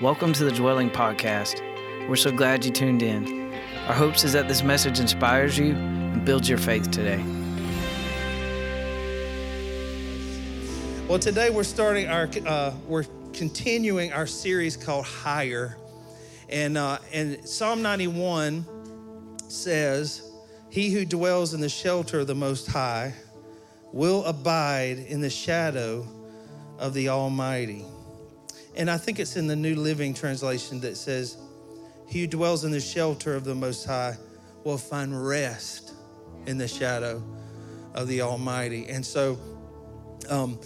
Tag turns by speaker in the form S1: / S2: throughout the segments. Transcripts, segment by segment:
S1: Welcome to the Dwelling Podcast. We're so glad you tuned in. Our hopes is that this message inspires you and builds your faith today.
S2: Well, today we're starting our, uh, we're continuing our series called Higher. And, uh, and Psalm 91 says, He who dwells in the shelter of the Most High will abide in the shadow of the Almighty. And I think it's in the New Living Translation that says, He who dwells in the shelter of the Most High will find rest in the shadow of the Almighty. And so, um,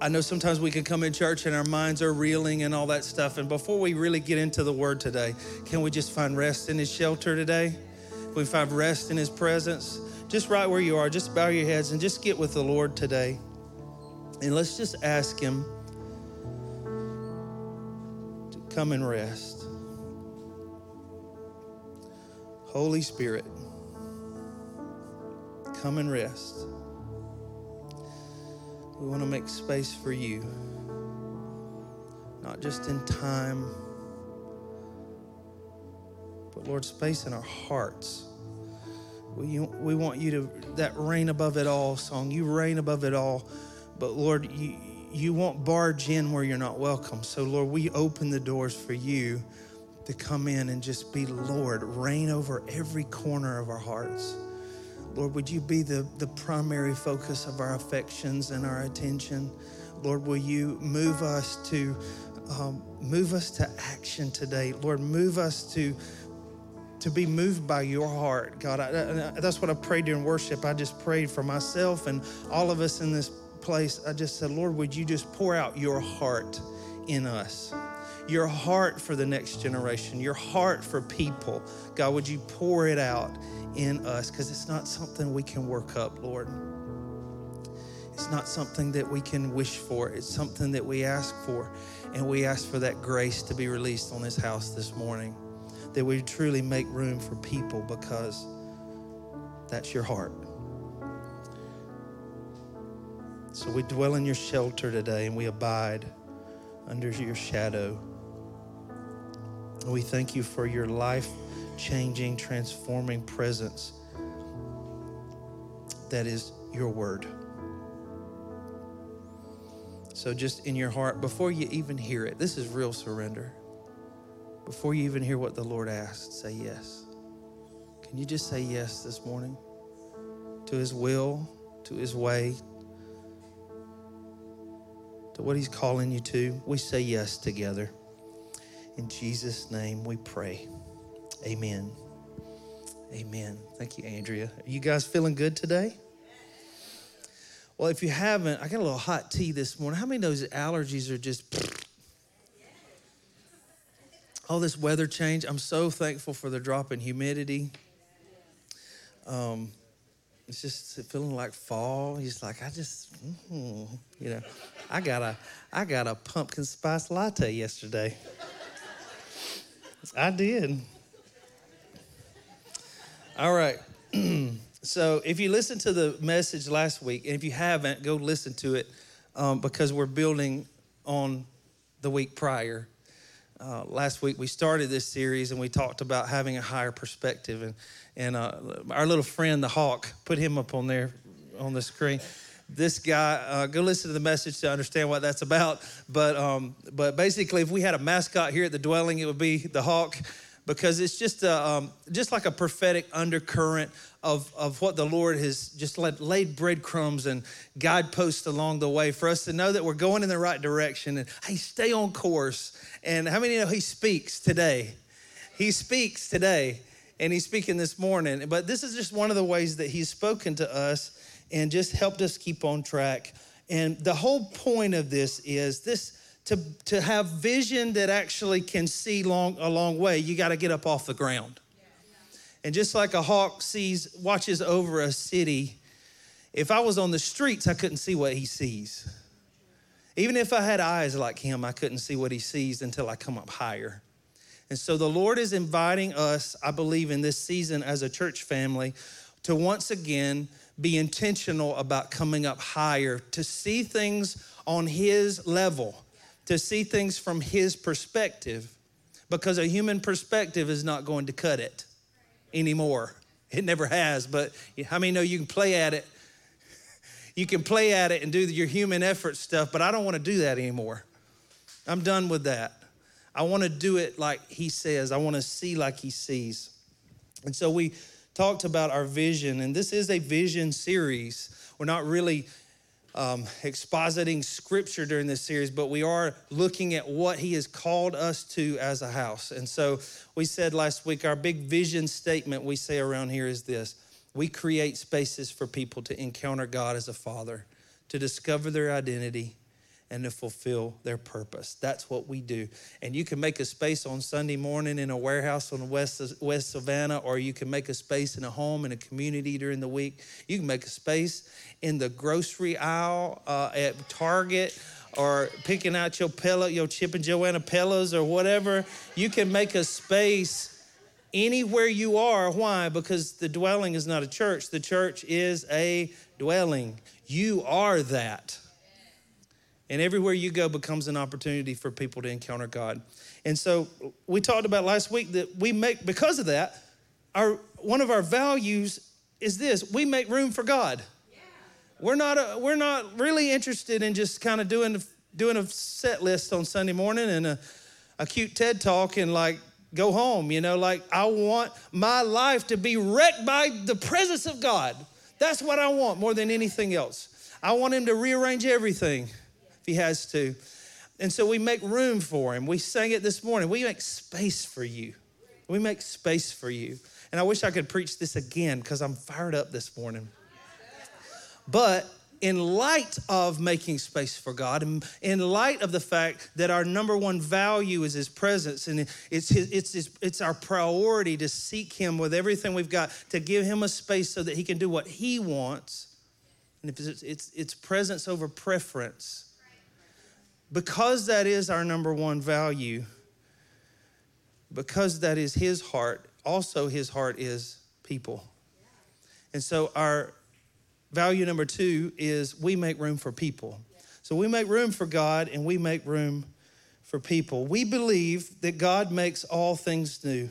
S2: I know sometimes we can come in church and our minds are reeling and all that stuff. And before we really get into the word today, can we just find rest in his shelter today? Can we find rest in his presence? Just right where you are, just bow your heads and just get with the Lord today. And let's just ask him Come and rest. Holy Spirit, come and rest. We want to make space for you, not just in time, but Lord, space in our hearts. We, we want you to, that reign above it all song, you reign above it all. But Lord, you, you won't barge in where you're not welcome. So, Lord, we open the doors for you to come in and just be Lord, reign over every corner of our hearts. Lord, would you be the, the primary focus of our affections and our attention? Lord, will you move us to um, move us to action today? Lord, move us to to be moved by your heart, God. I, I, that's what I prayed during worship. I just prayed for myself and all of us in this place, I just said, Lord, would you just pour out your heart in us? Your heart for the next generation, your heart for people. God, would you pour it out in us? Because it's not something we can work up, Lord. It's not something that we can wish for, it's something that we ask for. And we ask for that grace to be released on this house this morning, that we truly make room for people because that's your heart. So we dwell in your shelter today and we abide under your shadow. We thank you for your life changing, transforming presence that is your word. So, just in your heart, before you even hear it, this is real surrender. Before you even hear what the Lord asked, say yes. Can you just say yes this morning to His will, to His way, to what He's calling you to, we say yes together. In Jesus' name we pray. Amen. Amen. Thank you, Andrea. Are you guys feeling good today? Well, if you haven't, I got a little hot tea this morning. How many that allergies are just all this weather change? I'm so thankful for the drop in humidity. Um, it's just feeling like fall. He's like, I just, mm, you know, I got a, I got a pumpkin spice latte yesterday. I did. All right. so if you listened to the message last week, and if you haven't, go listen to it um, because we're building on the week prior. Uh, last week we started this series and we talked about having a higher perspective. And and uh, our little friend the hawk put him up on there on the screen. This guy uh, go listen to the message to understand what that's about. But um, but basically if we had a mascot here at the dwelling it would be the hawk because it's just a, um, just like a prophetic undercurrent of, of what the Lord has just let, laid breadcrumbs and guideposts along the way for us to know that we're going in the right direction and hey, stay on course. And how many know He speaks today? He speaks today, and He's speaking this morning. But this is just one of the ways that He's spoken to us and just helped us keep on track. And the whole point of this is this to, to have vision that actually can see long a long way, you got to get up off the ground. And just like a hawk sees, watches over a city, if I was on the streets, I couldn't see what he sees. Even if I had eyes like him, I couldn't see what he sees until I come up higher. And so the Lord is inviting us, I believe, in this season as a church family to once again be intentional about coming up higher, to see things on his level, to see things from his perspective because a human perspective is not going to cut it anymore. It never has, but how many know you can play at it? You can play at it and do your human effort stuff, but I don't want to do that anymore. I'm done with that. I want to do it like he says. I want to see like he sees. And so we talked about our vision, and this is a vision series. We're not really um, expositing scripture during this series, but we are looking at what he has called us to as a house. And so we said last week, our big vision statement we say around here is this we create spaces for people to encounter God as a father, to discover their identity, and to fulfill their purpose. That's what we do. And you can make a space on Sunday morning in a warehouse on West, West Savannah, or you can make a space in a home in a community during the week. You can make a space in the grocery aisle uh, at Target or picking out your pillow, your Chip and Joanna pillows or whatever. You can make a space anywhere you are. Why? Because the dwelling is not a church, the church is a dwelling. You are that. And everywhere you go becomes an opportunity for people to encounter God. And so we talked about last week that we make, because of that, our one of our values is this we make room for God. Yeah. We're, not a, we're not really interested in just kind of doing, doing a set list on Sunday morning and a, a cute TED talk and like go home. You know, like I want my life to be wrecked by the presence of God. That's what I want more than anything else. I want Him to rearrange everything if he has to. And so we make room for him. We sang it this morning. We make space for you. We make space for you. And I wish I could preach this again because I'm fired up this morning. But in light of making space for God, and in light of the fact that our number one value is His presence, and it's, his, it's, his, it's our priority to seek Him with everything we've got, to give Him a space so that He can do what He wants. And if it's, it's, it's presence over preference, because that is our number one value, because that is his heart, also his heart is people. And so our value number two is we make room for people. So we make room for God and we make room for people. We believe that God makes all things new.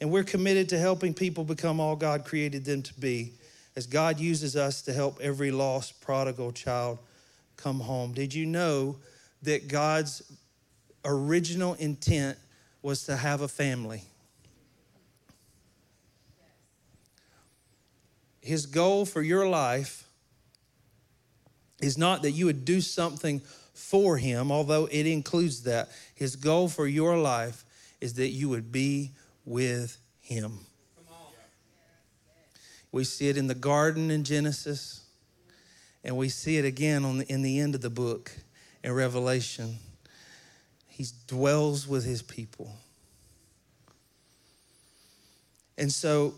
S2: And we're committed to helping people become all God created them to be as God uses us to help every lost prodigal child come home. Did you know that God's original intent was to have a family. His goal for your life is not that you would do something for Him, although it includes that. His goal for your life is that you would be with Him. We see it in the garden in Genesis, and we see it again on the, in the end of the book in Revelation. He dwells with his people. And so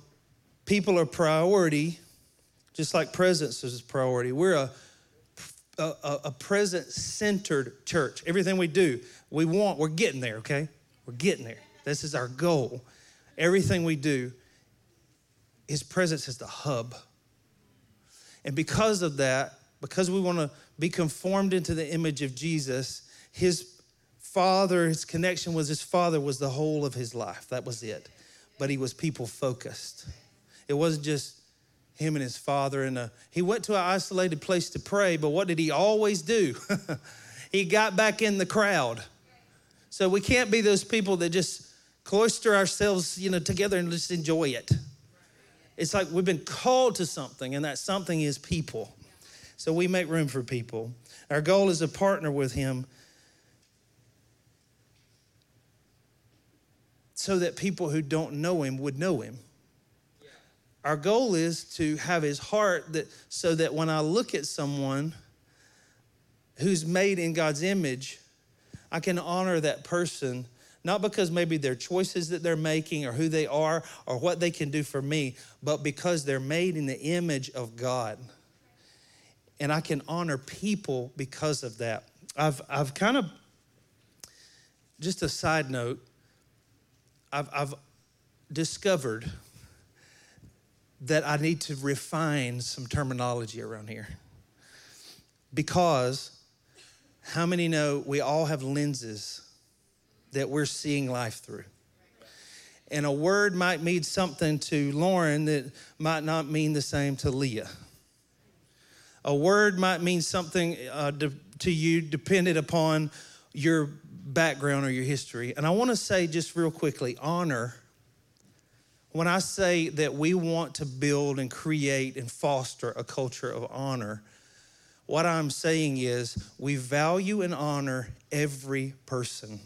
S2: people are priority, just like presence is priority. We're a, a, a present centered church. Everything we do, we want, we're getting there, okay? We're getting there. This is our goal. Everything we do, his presence is the hub. And because of that, because we want to be conformed into the image of Jesus, his father, his connection with his father was the whole of his life. That was it. But he was people focused. It wasn't just him and his father. And he went to an isolated place to pray, but what did he always do? he got back in the crowd. So we can't be those people that just cloister ourselves, you know, together and just enjoy it. It's like we've been called to something, and that something is people. So we make room for people. Our goal is to partner with Him so that people who don't know Him would know Him. Our goal is to have His heart that so that when I look at someone who's made in God's image, I can honor that person not because maybe their choices that they're making or who they are or what they can do for me, but because they're made in the image of God and I can honor people because of that. I've, I've kind of, just a side note, I've, I've discovered that I need to refine some terminology around here. Because how many know we all have lenses that we're seeing life through. And a word might mean something to Lauren that might not mean the same to Leah. A word might mean something uh, to, to you dependent upon your background or your history. And I want to say just real quickly honor. When I say that we want to build and create and foster a culture of honor, what I'm saying is we value and honor every person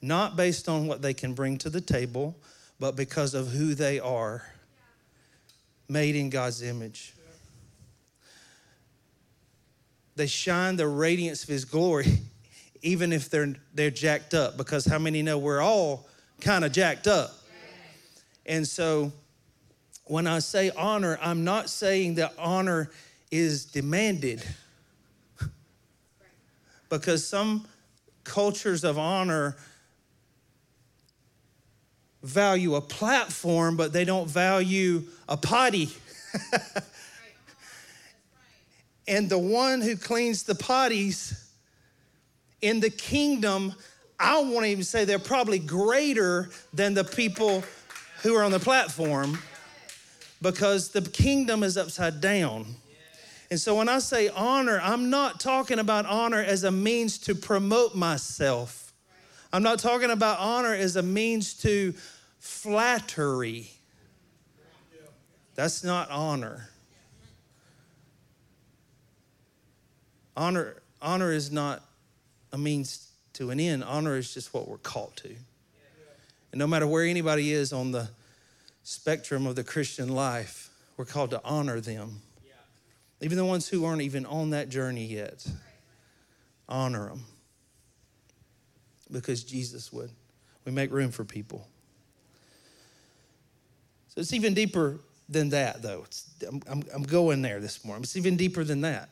S2: not based on what they can bring to the table, but because of who they are, made in God's image. They shine the radiance of His glory, even if they're, they're jacked up, because how many know we're all kind of jacked up? And so when I say honor, I'm not saying that honor is demanded. because some cultures of honor value a platform, but they don't value a potty. and the one who cleans the potties in the kingdom, I won't even say they're probably greater than the people who are on the platform because the kingdom is upside down. And so when I say honor, I'm not talking about honor as a means to promote myself. I'm not talking about honor as a means to flattery. That's not honor. Honor, honor is not a means to an end. Honor is just what we're called to. And no matter where anybody is on the spectrum of the Christian life, we're called to honor them. Even the ones who aren't even on that journey yet, honor them because Jesus would. We make room for people. So it's even deeper than that, though. I'm, I'm, I'm going there this morning. It's even deeper than that.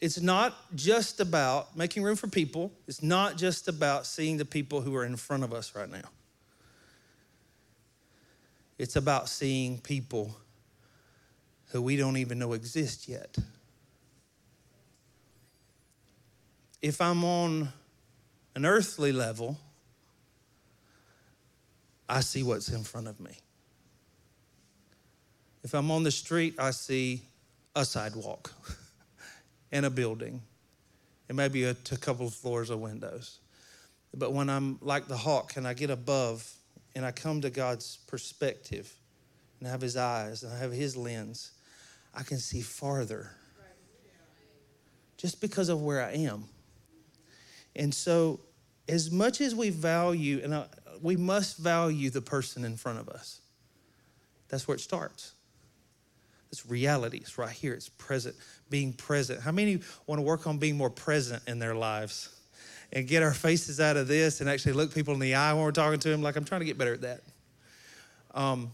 S2: It's not just about making room for people, it's not just about seeing the people who are in front of us right now. It's about seeing people who we don't even know exist yet. if I'm on an earthly level, I see what's in front of me. If I'm on the street, I see a sidewalk and a building and maybe a, a couple of floors of windows. But when I'm like the hawk and I get above and I come to God's perspective and I have his eyes and I have his lens, I can see farther just because of where I am. And so, as much as we value, and uh, we must value the person in front of us, that's where it starts. It's reality. It's right here. It's present, being present. How many want to work on being more present in their lives and get our faces out of this and actually look people in the eye when we're talking to them? Like, I'm trying to get better at that. Um,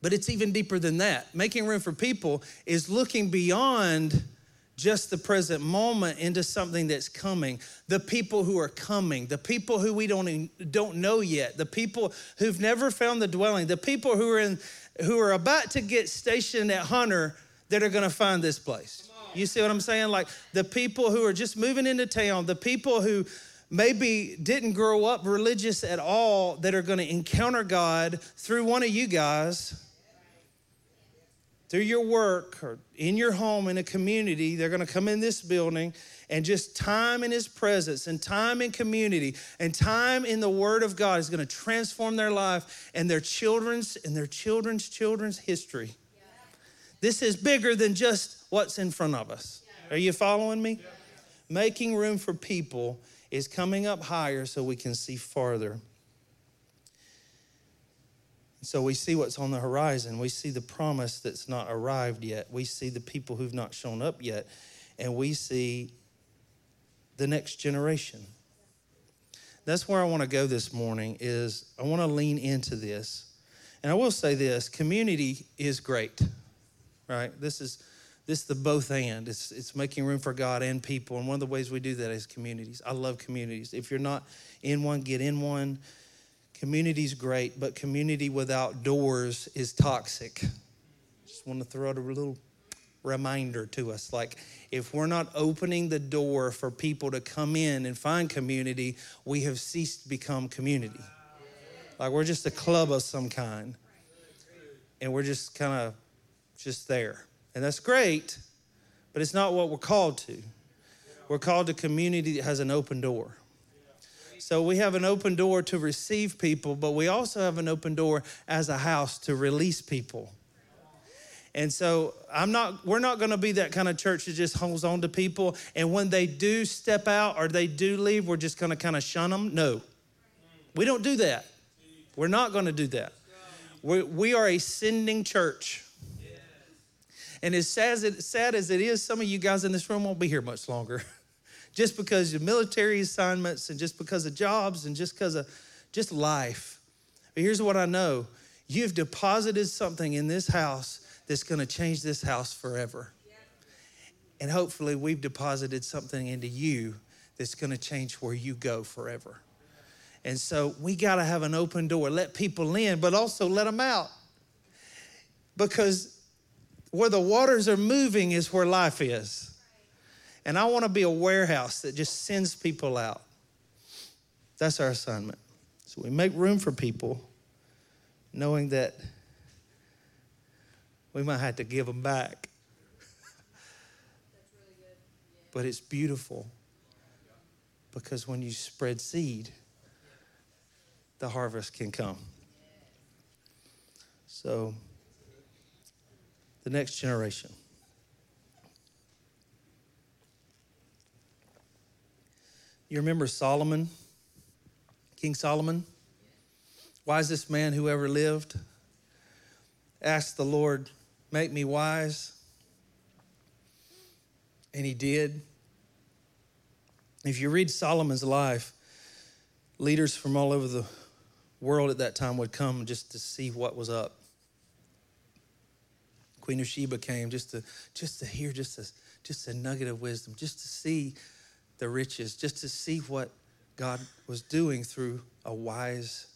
S2: but it's even deeper than that. Making room for people is looking beyond just the present moment into something that's coming. The people who are coming, the people who we don't, don't know yet, the people who've never found the dwelling, the people who are, in, who are about to get stationed at Hunter that are going to find this place. You see what I'm saying? Like the people who are just moving into town, the people who maybe didn't grow up religious at all that are going to encounter God through one of you guys through your work or in your home in a community, they're going to come in this building and just time in his presence and time in community and time in the word of God is going to transform their life and their children's and their children's children's history. This is bigger than just what's in front of us. Are you following me? Making room for people is coming up higher so we can see farther. So we see what's on the horizon. We see the promise that's not arrived yet. We see the people who've not shown up yet. And we see the next generation. That's where I want to go this morning is I want to lean into this. And I will say this, community is great. Right? This is this is the both and. It's it's making room for God and people. And one of the ways we do that is communities. I love communities. If you're not in one, get in one. Community's great, but community without doors is toxic. Just want to throw out a little reminder to us. Like, if we're not opening the door for people to come in and find community, we have ceased to become community. Like, we're just a club of some kind. And we're just kind of just there. And that's great, but it's not what we're called to. We're called to community that has an open door. So we have an open door to receive people, but we also have an open door as a house to release people. And so I'm not we're not going to be that kind of church that just holds on to people and when they do step out or they do leave, we're just going to kind of shun them. No. We don't do that. We're not going to do that. we we are a sending church. And as sad as, it, sad as it is, some of you guys in this room won't be here much longer. just because of military assignments and just because of jobs and just because of just life. But here's what I know you've deposited something in this house that's going to change this house forever. And hopefully, we've deposited something into you that's going to change where you go forever. And so, we got to have an open door, let people in, but also let them out. Because where the waters are moving is where life is. And I want to be a warehouse that just sends people out. That's our assignment. So we make room for people, knowing that we might have to give them back. But it's beautiful because when you spread seed, the harvest can come. So, the next generation. You remember Solomon, King Solomon? Wisest man who ever lived? Asked the Lord, Make me wise. And he did. If you read Solomon's life, leaders from all over the world at that time would come just to see what was up. Queen of Sheba came just to just to hear just a just a nugget of wisdom, just to see the riches, just to see what God was doing through a wise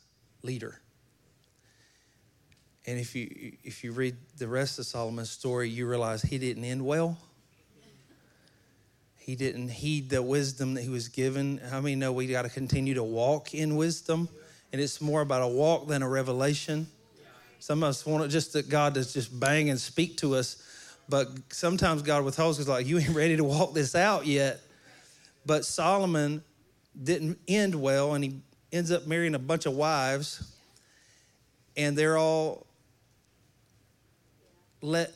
S2: leader. And if you if you read the rest of Solomon's story, you realize he didn't end well. He didn't heed the wisdom that he was given. How many know we got to continue to walk in wisdom? And it's more about a walk than a revelation. Some of us want it just that God does just bang and speak to us, but sometimes God withholds because like you ain't ready to walk this out yet. But Solomon didn't end well, and he ends up marrying a bunch of wives, and they're all let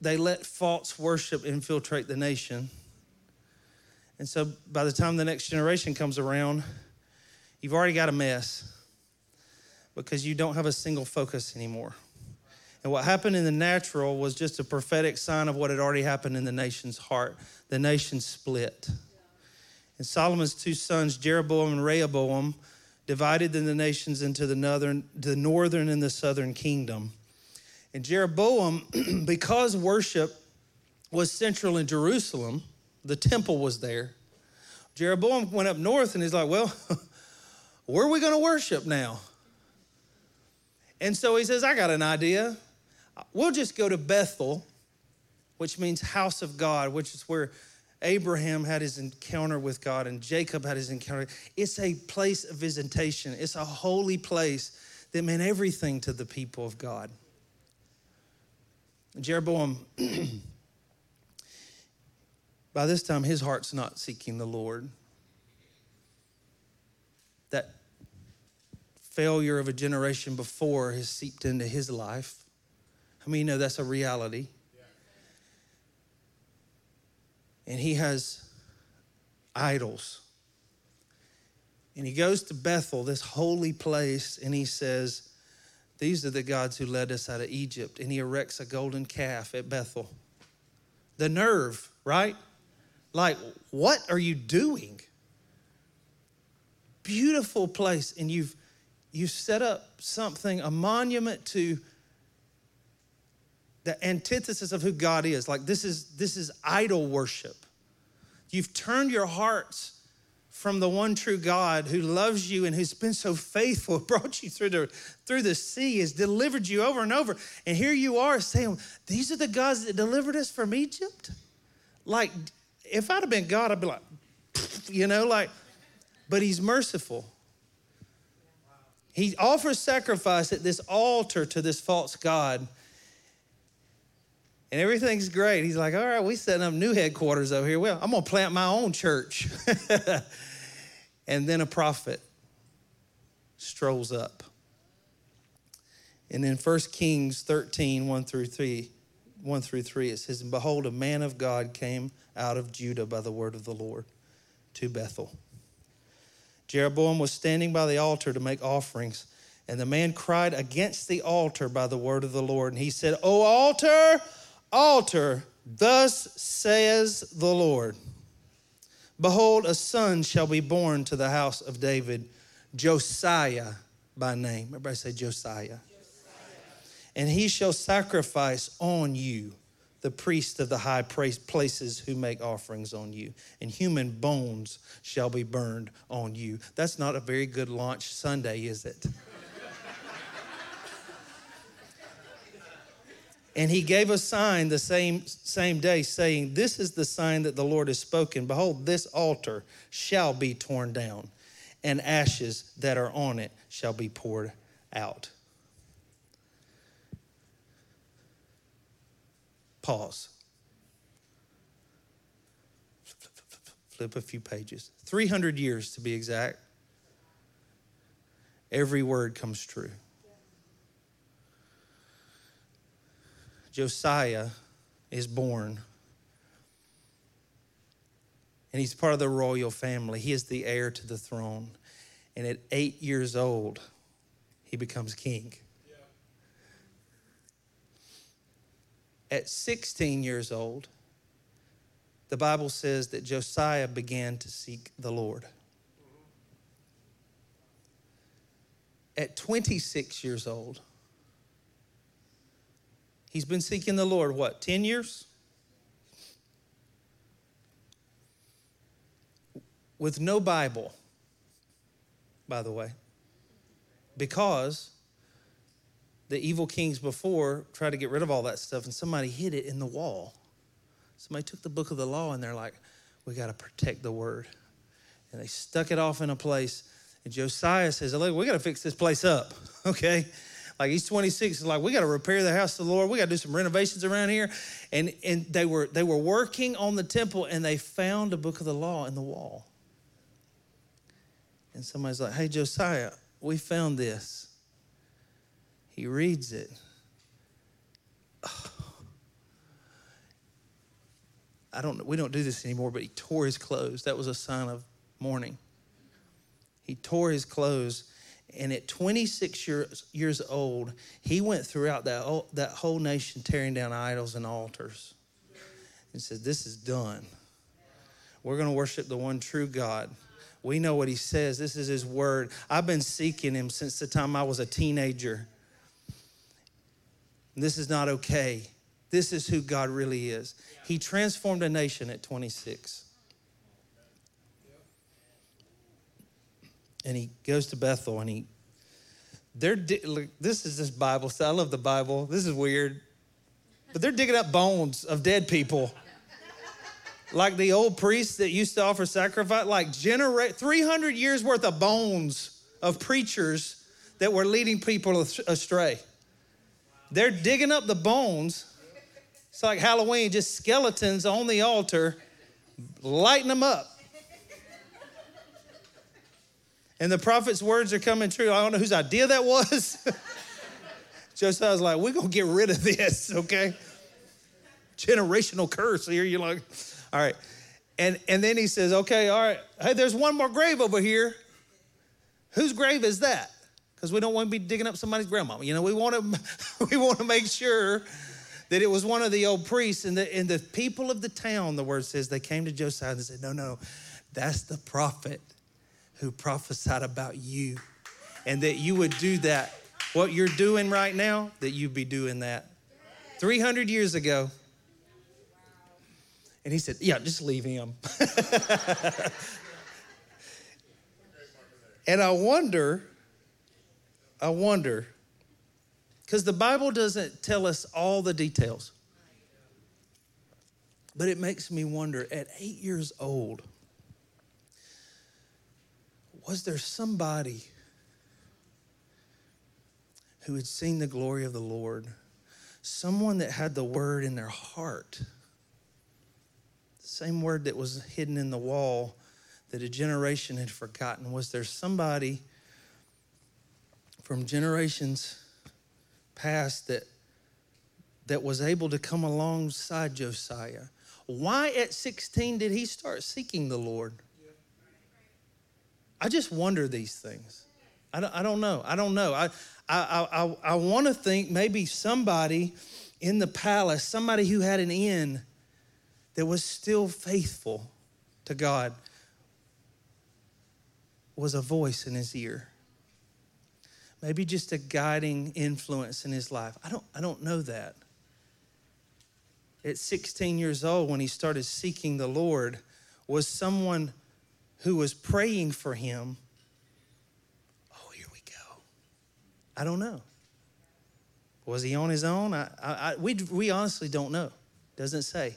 S2: they let false worship infiltrate the nation. And so by the time the next generation comes around, you've already got a mess because you don't have a single focus anymore. And what happened in the natural was just a prophetic sign of what had already happened in the nation's heart. The nation split. And Solomon's two sons, Jeroboam and Rehoboam, divided the nations into the northern, the northern and the southern kingdom. And Jeroboam, because worship was central in Jerusalem, the temple was there. Jeroboam went up north and he's like, Well, where are we going to worship now? And so he says, I got an idea. We'll just go to Bethel, which means house of God, which is where Abraham had his encounter with God and Jacob had his encounter. It's a place of visitation, it's a holy place that meant everything to the people of God. Jeroboam, by this time, his heart's not seeking the Lord. That failure of a generation before has seeped into his life. I mean, you know that's a reality? And he has idols. And he goes to Bethel, this holy place, and he says, these are the gods who led us out of Egypt. And he erects a golden calf at Bethel. The nerve, right? Like, what are you doing? Beautiful place. And you've you've set up something, a monument to the antithesis of who God is. Like this is this is idol worship. You've turned your hearts from the one true God who loves you and who's been so faithful, brought you through the through the sea, has delivered you over and over. And here you are saying, These are the gods that delivered us from Egypt? Like, if I'd have been God, I'd be like, you know, like, but he's merciful. He offers sacrifice at this altar to this false God. And everything's great. He's like, all right, we setting up new headquarters over here. Well, I'm gonna plant my own church. and then a prophet strolls up. And in 1 Kings 13, 1 through 3, 1 through 3, it says, And behold, a man of God came out of Judah by the word of the Lord to Bethel. Jeroboam was standing by the altar to make offerings, and the man cried against the altar by the word of the Lord. And he said, O altar, altar, thus says the Lord Behold, a son shall be born to the house of David, Josiah by name. Everybody say Josiah. Josiah. And he shall sacrifice on you the priest of the high places who make offerings on you, and human bones shall be burned on you. That's not a very good launch Sunday, is it? And he gave a sign the same, same day, saying, This is the sign that the Lord has spoken. Behold, this altar shall be torn down, and ashes that are on it shall be poured out. Pause. Flip a few pages. 300 years to be exact. Every word comes true. Josiah is born. And he's part of the royal family. He is the heir to the throne. And at eight years old, he becomes king. At 16 years old, the Bible says that Josiah began to seek the Lord. Mm-hmm. At 26 years old, he's been seeking the Lord, what, 10 years? With no Bible, by the way, because the evil kings before tried to get rid of all that stuff and somebody hid it in the wall. Somebody took the book of the law and they're like, we got to protect the word. And they stuck it off in a place. And Josiah says, look, we got to fix this place up, okay? Like he's 26, like we got to repair the house of the Lord. We got to do some renovations around here. And, and they, were, they were working on the temple and they found a book of the law in the wall. And somebody's like, hey, Josiah, we found this. He reads it. I don't we don't do this anymore, but he tore his clothes. That was a sign of mourning. He tore his clothes. And at 26 years, years old, he went throughout that, that whole nation tearing down idols and altars. And said, This is done. We're going to worship the one true God. We know what he says. This is his word. I've been seeking him since the time I was a teenager. This is not okay. This is who God really is. He transformed a nation at 26. And he goes to Bethel and he, they're, this is this Bible. So I love the Bible. This is weird. But they're digging up bones of dead people. like the old priests that used to offer sacrifice, like generate 300 years worth of bones of preachers that were leading people astray. They're digging up the bones. It's like Halloween, just skeletons on the altar, lighting them up. And the prophet's words are coming true. I don't know whose idea that was. Josiah's like, we're going to get rid of this, okay? Generational curse here. You're like, all right. And, and then he says, okay, all right. Hey, there's one more grave over here. Whose grave is that? because we don't want to be digging up somebody's grandma. You know, we want to we want to make sure that it was one of the old priests and the and the people of the town. The word says they came to Josiah and said, "No, no, that's the prophet who prophesied about you, and that you would do that. What you're doing right now, that you'd be doing that. 300 years ago." And he said, "Yeah, just leave him." And I wonder, I wonder, because the Bible doesn't tell us all the details. But it makes me wonder at eight years old, was there somebody who had seen the glory of the Lord? Someone that had the word in their heart. The same word that was hidden in the wall that a generation had forgotten. Was there somebody from generations past that, that was able to come alongside Josiah? Why at 16 did he start seeking the Lord? I just wonder these things. I don't, I don't know. I don't know. I, I, I, I want to think maybe somebody in the palace, somebody who had an inn that was still faithful to God, was a voice in his ear. Maybe just a guiding influence in his life. I don't, I don't know that. At 16 years old, when he started seeking the Lord, was someone who was praying for him. Oh, here we go. I don't know. Was he on his own? I, I, we, we honestly don't know. Doesn't say.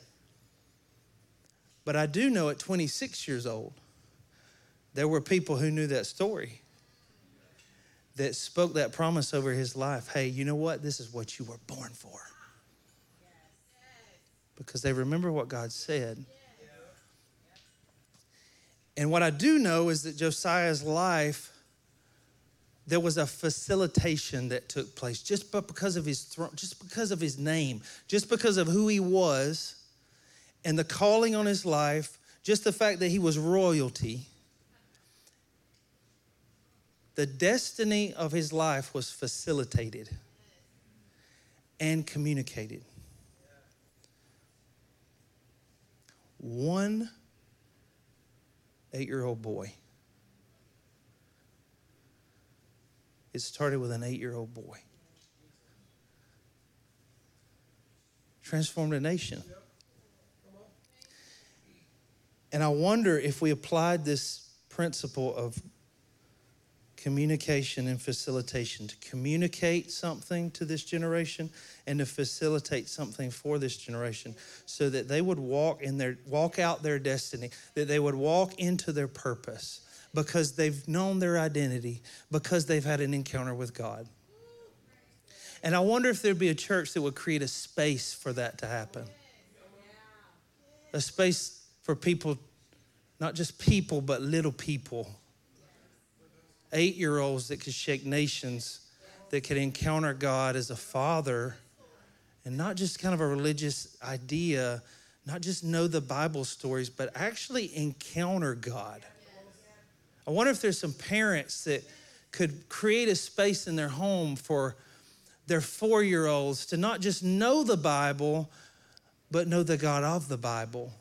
S2: But I do know at 26 years old, there were people who knew that story that spoke that promise over his life. Hey, you know what? This is what you were born for. Because they remember what God said. And what I do know is that Josiah's life, there was a facilitation that took place just because of his throne, just because of his name, just because of who he was, and the calling on his life, just the fact that he was royalty. The destiny of his life was facilitated and communicated. One eight year old boy. It started with an eight year old boy. Transformed a nation. And I wonder if we applied this principle of communication and facilitation to communicate something to this generation and to facilitate something for this generation so that they would walk in their walk out their destiny that they would walk into their purpose because they've known their identity because they've had an encounter with God. And I wonder if there'd be a church that would create a space for that to happen. A space for people not just people but little people eight year olds that could shake nations, that could encounter God as a father, and not just kind of a religious idea, not just know the Bible stories, but actually encounter God. I wonder if there's some parents that could create a space in their home for their four year olds to not just know the Bible, but know the God of the Bible.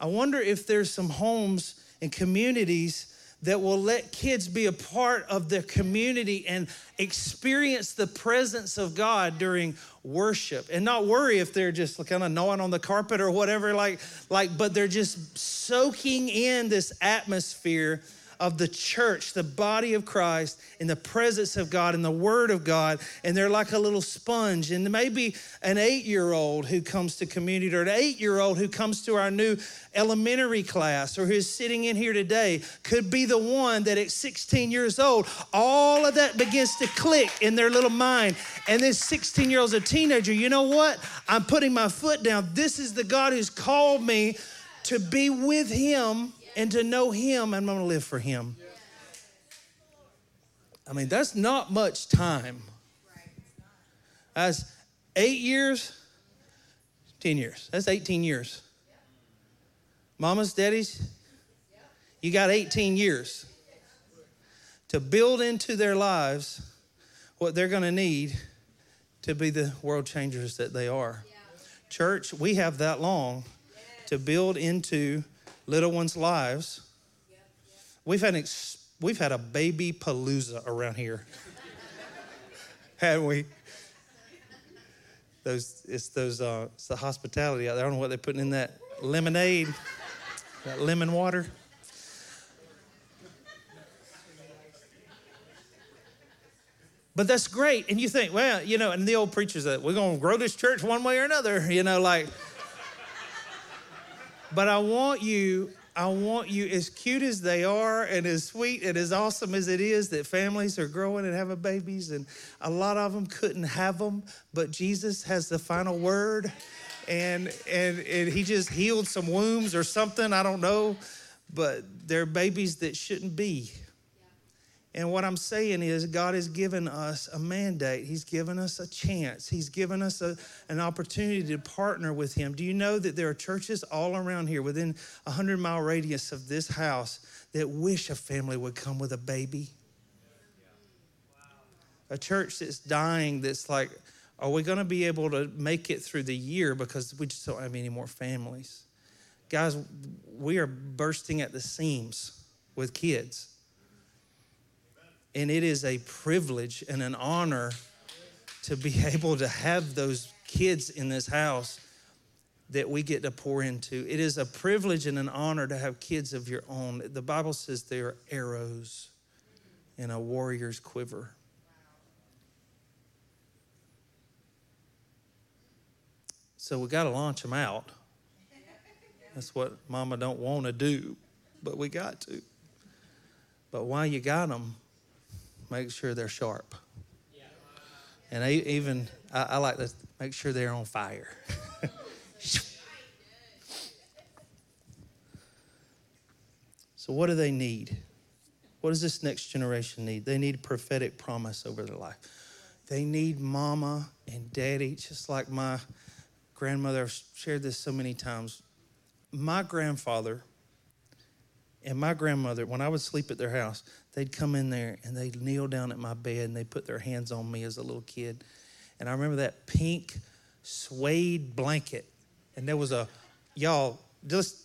S2: I wonder if there's some homes and communities that will let kids be a part of their community and experience the presence of God during worship. And not worry if they're just kind of gnawing on the carpet or whatever like like but they're just soaking in this atmosphere of the church, the body of Christ, in the presence of God, in the Word of God, and they're like a little sponge. And maybe an eight year old who comes to community or an eight year old who comes to our new elementary class or who's sitting in here today could be the one that at 16 years old, all of that begins to click in their little mind. And this 16 year old's a teenager. You know what? I'm putting my foot down. This is the God who's called me to be with Him and to know Him, I'm going to live for Him. I mean, that's not much time. That's eight years, 10 years. That's 18 years. Mamas, daddies, you got 18 years to build into their lives what they're going to need to be the world changers that they are. Church, we have that long to build into little ones' lives. We've had, ex- we've had a baby palooza around here, haven't we? Those, it's those, uh, it's the hospitality out there. I don't know what they're putting in that lemonade, that lemon water. but that's great. And you think, well, you know, and the old preachers that we're going to grow this church one way or another, you know, like. But I want you, I want you, as cute as they are and as sweet and as awesome as it is that families are growing and having babies, and a lot of them couldn't have them, but Jesus has the final word. And, and, and he just healed some wombs or something, I don't know, but they're babies that shouldn't be. And what I'm saying is, God has given us a mandate. He's given us a chance. He's given us a, an opportunity to partner with Him. Do you know that there are churches all around here within a 100 mile radius of this house that wish a family would come with a baby? A church that's dying, that's like, are we going to be able to make it through the year because we just don't have any more families? Guys, we are bursting at the seams with kids. And it is a privilege and an honor to be able to have those kids in this house that we get to pour into. It is a privilege and an honor to have kids of your own. The Bible says they are arrows in a warrior's quiver. So we got to launch them out. That's what mama don't want to do, but we got to. But while you got them, make sure they're sharp. And I, even, I, I like to make sure they're on fire. so, what do they need? What does this next generation need? They need prophetic promise over their life. They need mama and daddy, just like my grandmother. I've shared this so many times. My grandfather and my grandmother, when I would sleep at their house, they'd come in there and they'd kneel down at my bed and they'd put their hands on me as a little kid. And I remember that pink suede blanket. And there was a, y'all, just,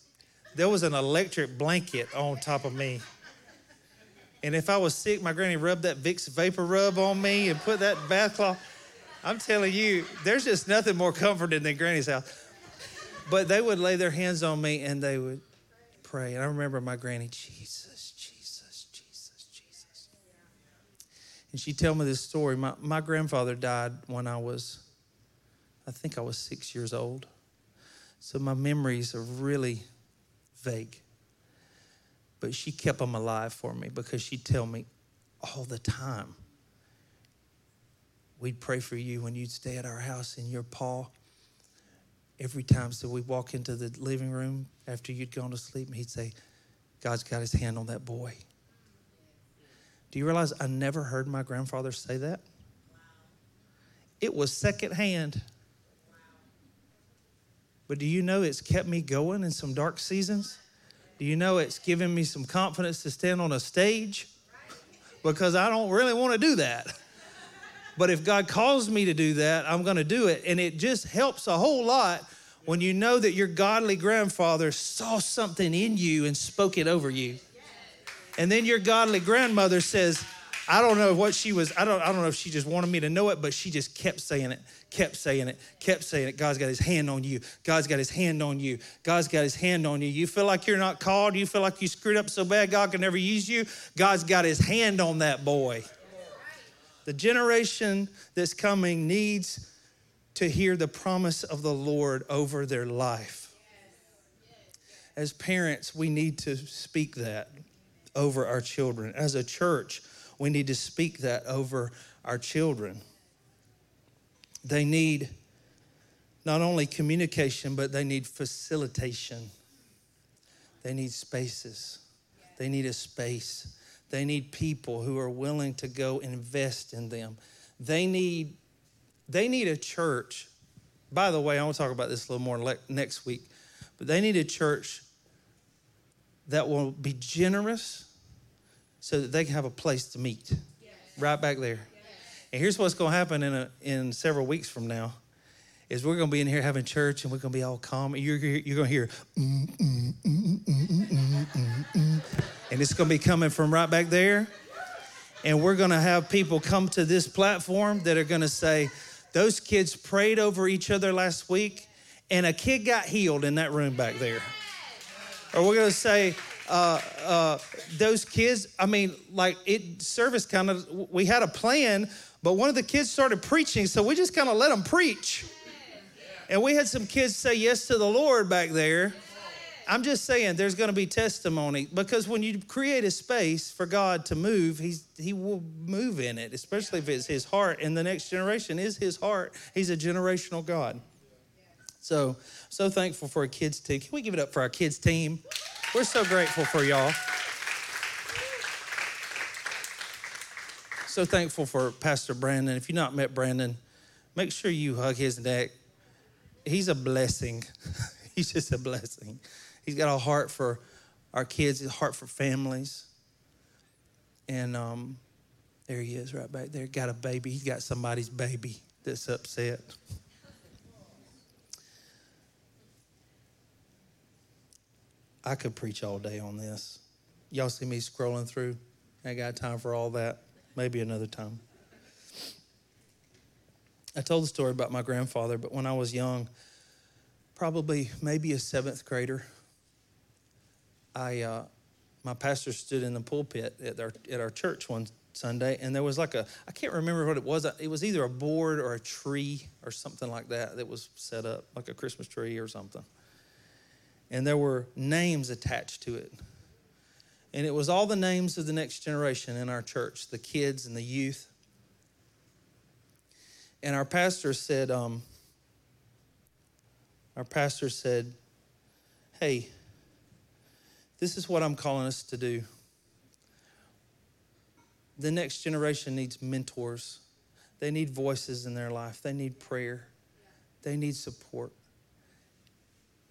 S2: there was an electric blanket on top of me. And if I was sick, my granny rubbed that Vicks VapoRub on me and put that bath cloth. I'm telling you, there's just nothing more comforting than granny's house. But they would lay their hands on me and they would pray. And I remember my granny, Jesus, Jesus, Jesus. And she'd tell me this story. My, my grandfather died when I was, I think I was six years old. So my memories are really vague. But she kept them alive for me because she'd tell me all the time. We'd pray for you when you'd stay at our house in your paw every time. So we'd walk into the living room after you'd gone to sleep, and he'd say, God's got his hand on that boy. Do you realize I never heard my grandfather say that? It was secondhand. But do you know it's kept me going in some dark seasons? Do you know it's given me some confidence to stand on a stage? Because I don't really want to do that. But if God calls me to do that, I'm going to do it. And it just helps a whole lot when you know that your godly grandfather saw something in you and spoke it over you. And then your godly grandmother says, I don't know what she was, I don't, I don't know if she just wanted me to know it, but she just kept saying it, kept saying it, kept saying it. God's got his hand on you. God's got his hand on you. God's got his hand on you. You feel like you're not called. You feel like you screwed up so bad God can never use you. God's got his hand on that boy. The generation that's coming needs to hear the promise of the Lord over their life. As parents, we need to speak that over our children. As a church, we need to speak that over our children. They need not only communication, but they need facilitation. They need spaces. They need a space. They need people who are willing to go invest in them. They need, they need a church. By the way, I want to talk about this a little more le- next week, but they need a church that will be generous so that they can have a place to meet yes. right back there. Yes. And here's what's going to happen in, a, in several weeks from now is we're going to be in here having church and we're going to be all calm. And you're, you're going to hear, mm, mm, mm, and it's going to be coming from right back there. And we're going to have people come to this platform that are going to say, those kids prayed over each other last week, and a kid got healed in that room back there. Or we're going to say, uh, uh, those kids, I mean, like it service kind of, we had a plan, But one of the kids started preaching, so we just kind of let them preach. And we had some kids say yes to the Lord back there. I'm just saying there's going to be testimony because when you create a space for God to move, he's, he will move in it, especially if it's his heart. And the next generation is his heart. He's a generational God. So, so thankful for a kids team. Can we give it up for our kids team? We're so grateful for y'all. So thankful for Pastor Brandon. If you've not met Brandon, make sure you hug his neck. He's a blessing. He's just a blessing. He's got a heart for our kids, a heart for families. And um, there he is right back there. Got a baby. He's got somebody's baby that's upset. I could preach all day on this. Y'all see me scrolling through? I got time for all that. Maybe another time. I told the story about my grandfather, but when I was young, probably maybe a seventh grader, I uh, my pastor stood in the pulpit at our at our church one Sunday, and there was like a I can't remember what it was. It was either a board or a tree or something like that that was set up, like a Christmas tree or something. And there were names attached to it. And it was all the names of the next generation in our church, the kids and the youth. And our pastor said, um, our pastor said, hey, this is what I'm calling us to do. The next generation needs mentors. They need voices in their life. They need prayer. They need support.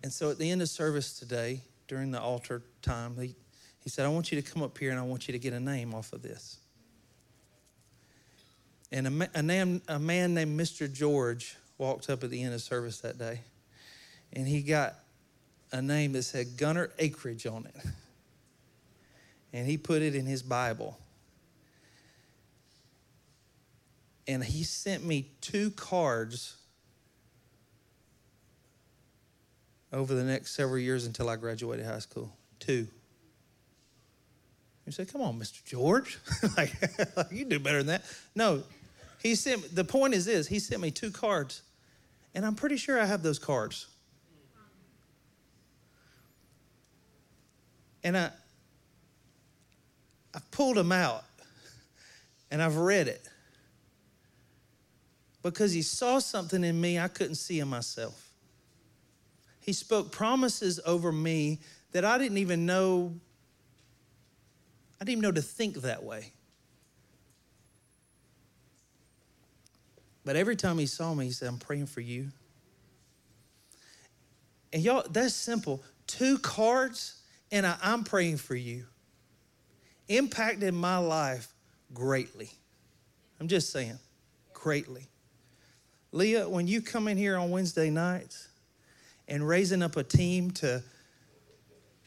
S2: And so at the end of service today, during the altar time, he, he said, I want you to come up here and I want you to get a name off of this. And a, a, name, a man named Mr. George walked up at the end of service that day. And he got a name that said Gunner Acreage on it. And he put it in his Bible. And he sent me two cards over the next several years until I graduated high school. Two. You say, come on, Mr. George. like, you do better than that. No, he sent, the point is this, he sent me two cards. And I'm pretty sure I have those cards. And I, I've pulled them out and I've read it because he saw something in me I couldn't see in myself. He spoke promises over me that I didn't even know, I didn't even know to think that way. But every time he saw me, he said, I'm praying for you. And y'all, that's simple. Two cards and I, am praying for you. Impacted my life greatly. I'm just saying, greatly. Leah, when you come in here on Wednesday nights and raising up a team to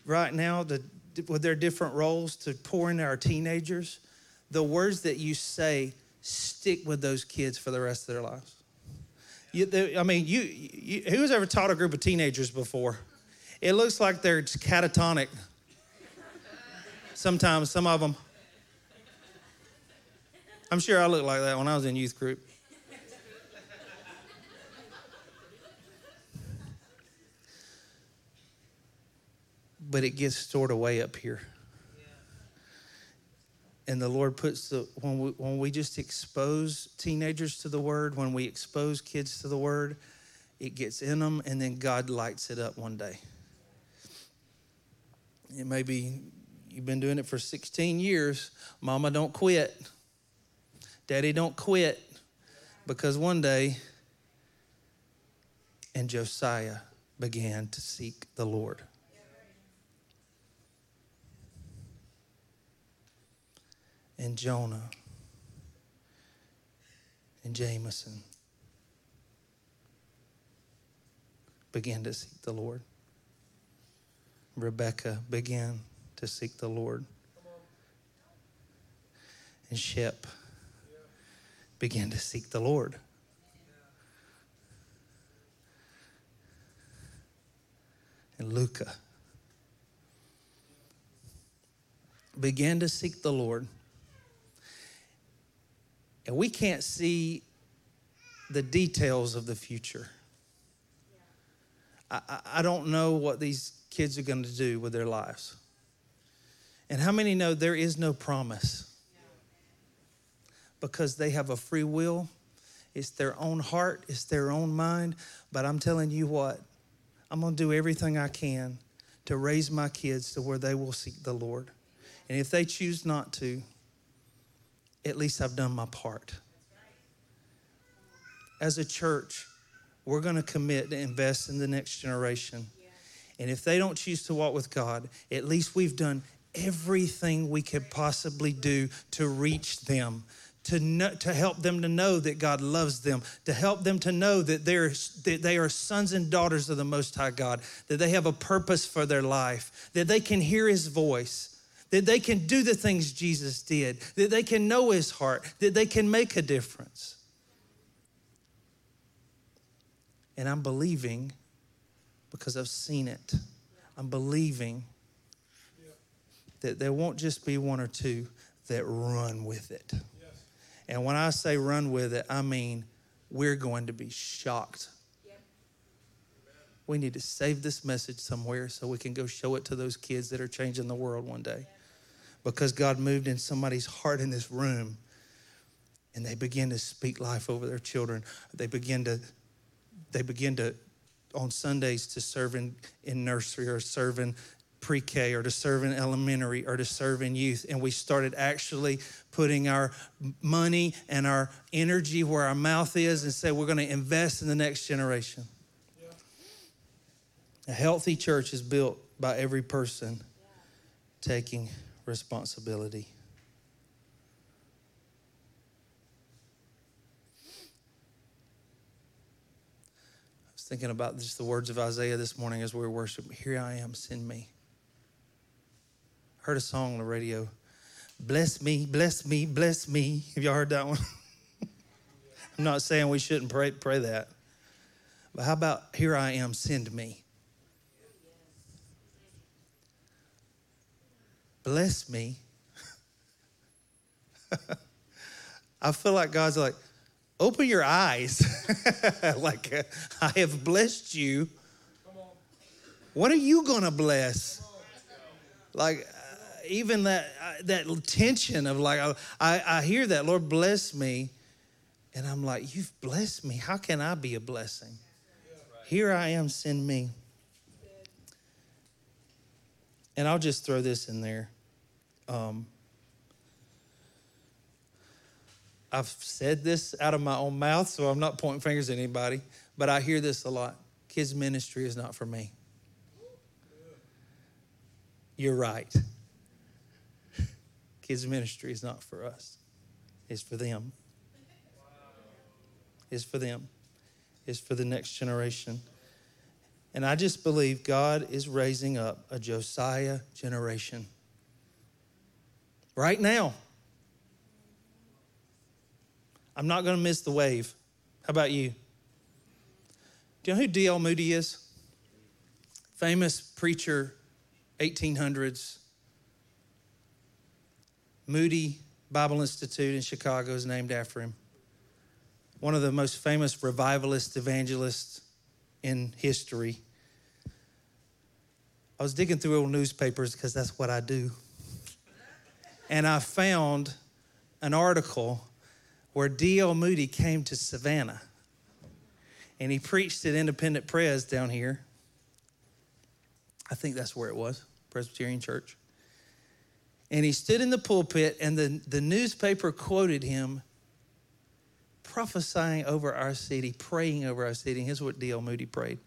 S2: right now to, with their different roles to pour into our teenagers, the words that you say stick with those kids for the rest of their lives. You, I mean, you, you, who's ever taught a group of teenagers before? It looks like they're catatonic. Sometimes, some of them. I'm sure I looked like that when I was in youth group. But it gets stored away up here. And the Lord puts the, when we, when we just expose teenagers to the word, when we expose kids to the word, it gets in them, and then God lights it up one day. It may be you've been doing it for 16 years. Mama, don't quit. Daddy, don't quit. Because one day, and Josiah began to seek the Lord. And Jonah and Jameson began to seek the Lord. Rebecca began to seek the Lord. And Shep began to seek the Lord. And Luca began to seek the Lord. And we can't see the details of the future. I, I don't know what these kids are going to do with their lives. And how many know there is no promise? Because they have a free will, it's their own heart, it's their own mind. But I'm telling you what, I'm going to do everything I can to raise my kids to where they will seek the Lord. And if they choose not to, at least I've done my part. As a church, we're going to commit to invest in the next generation. And if they don't choose to walk with God, at least we've done everything we could possibly do to reach them, to, know, to help them to know that God loves them, to help them to know that, they're, that they are sons and daughters of the Most High God, that they have a purpose for their life, that they can hear His voice that they can do the things Jesus did, that they can know his heart, that they can make a difference. And I'm believing because I've seen it. I'm believing that there won't just be one or two that run with it. And when I say run with it, I mean we're going to be shocked. We need to save this message somewhere so we can go show it to those kids that are changing the world one day because God moved in somebody's heart in this room and they begin to speak life over their children. They begin to, they begin to, on Sundays, to serve in, in nursery or serve in pre-K or to serve in elementary or to serve in youth. And we started actually putting our money and our energy where our mouth is and say we're going to invest in the next generation. Yeah. A healthy church is built by every person taking responsibility. I was thinking about just the words of Isaiah this morning as we were worshiping. Here I am, send me. Heard a song on the radio. Bless me, bless me, bless me. Have y'all heard that one? I'm not saying we shouldn't pray, pray that. But how about, here I am, send me? Bless me. I feel like God's like, open your eyes. like, uh, I have blessed you. What are you going to bless? Like, uh, even that, uh, that tension of like, I, I hear that, Lord, bless me. And I'm like, you've blessed me. How can I be a blessing? Here I am, send me. And I'll just throw this in there. Um, I've said this out of my own mouth, so I'm not pointing fingers at anybody, but I hear this a lot. Kids' ministry is not for me. You're right. Kids' ministry is not for us, it's for them. It's for them, it's for the next generation. And I just believe God is raising up a Josiah generation right now. I'm not going to miss the wave. How about you? Do you know who D.L. Moody is? Famous preacher, 1800s. Moody Bible Institute in Chicago is named after him. One of the most famous revivalist evangelists in history. I was digging through old newspapers because that's what I do and I found an article where D.L. Moody came to Savannah and he preached at Independent Pres down here. I think that's where it was, Presbyterian Church. And he stood in the pulpit, and the, the newspaper quoted him prophesying over our city, praying over our city. And here's what D.L. Moody prayed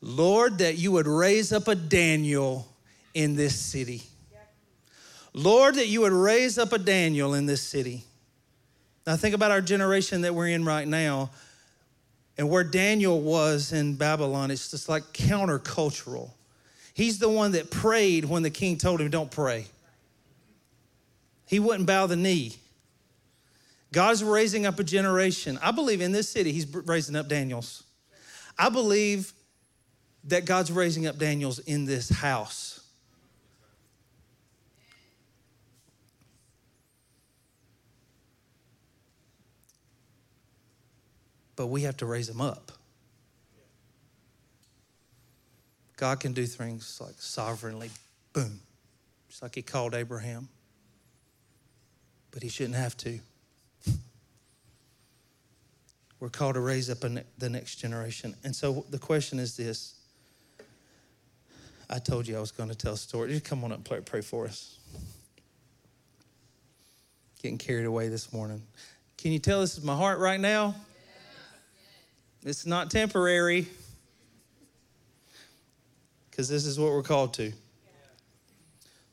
S2: Lord, that you would raise up a Daniel in this city. Lord, that you would raise up a Daniel in this city. Now, think about our generation that we're in right now and where Daniel was in Babylon. It's just like countercultural. He's the one that prayed when the king told him, Don't pray. He wouldn't bow the knee. God's raising up a generation. I believe in this city, He's raising up Daniels. I believe that God's raising up Daniels in this house. But we have to raise them up. God can do things like sovereignly, boom, just like He called Abraham. But He shouldn't have to. We're called to raise up the next generation. And so the question is this I told you I was going to tell a story. Just come on up pray, pray for us. Getting carried away this morning. Can you tell this is my heart right now? It's not temporary because this is what we're called to.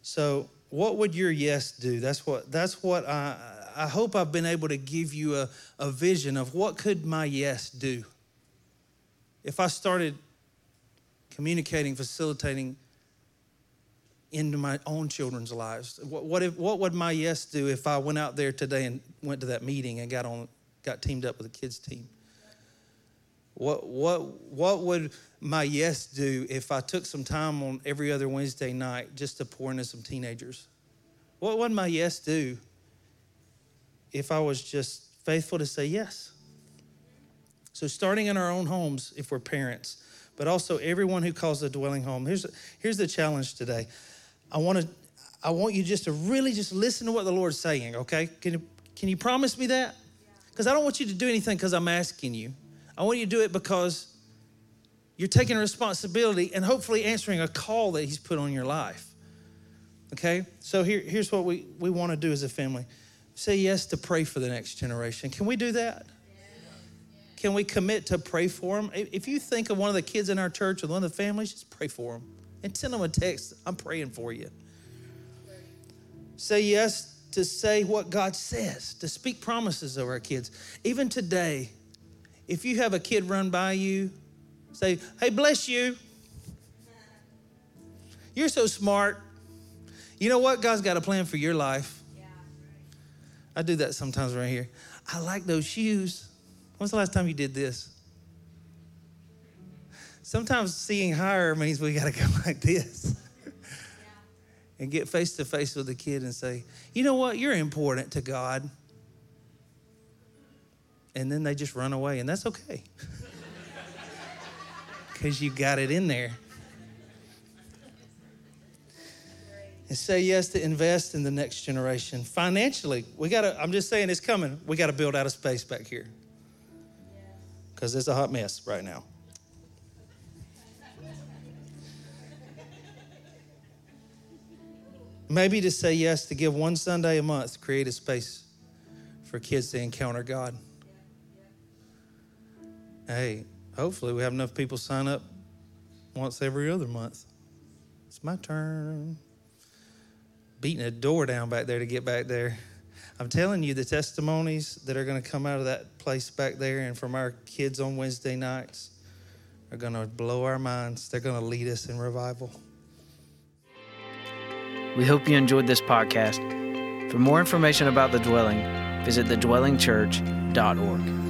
S2: So, what would your yes do? That's what that's what I I hope I've been able to give you a, a vision of what could my yes do. If I started communicating, facilitating into my own children's lives, what, what, if, what would my yes do if I went out there today and went to that meeting and got on, got teamed up with a kids team? What, what, what would my yes do if I took some time on every other Wednesday night just to pour into some teenagers? What would my yes do if I was just faithful to say yes. So, starting in our own homes, if we're parents, but also everyone who calls the dwelling home. Here's, here's the challenge today. I want to, I want you just to really just listen to what the Lord's saying. Okay? Can you, can you promise me that? Because I don't want you to do anything because I'm asking you. I want you to do it because you're taking responsibility and hopefully answering a call that He's put on your life. Okay? So here, here's what we, we want to do as a family say yes to pray for the next generation. Can we do that? Can we commit to pray for them? If you think of one of the kids in our church or one of the families, just pray for them and send them a text. I'm praying for you. Say yes to say what God says, to speak promises over our kids. Even today, if you have a kid run by you, say, hey, bless you. You're so smart. You know what? God's got a plan for your life. I do that sometimes right here. I like those shoes. When's the last time you did this? Sometimes seeing higher means we got to go like this and get face to face with the kid and say, you know what? You're important to God. And then they just run away, and that's okay. Because you got it in there. and say yes to invest in the next generation. Financially we got to i'm just saying it's coming. We got to build out a space back here. Because it's a hot mess right now. Maybe to say yes to give one sunday a month create a space for kids to encounter god hey hopefully we have enough people sign up once every other month it's my turn beating a door down back there to get back there. I'm telling you, the testimonies that are going to come out of that place back there and from our kids on Wednesday nights are going to blow our minds. They're going to lead us in revival.
S1: We hope you enjoyed this podcast. For more information about the dwelling, visit thedwellingchurch.org.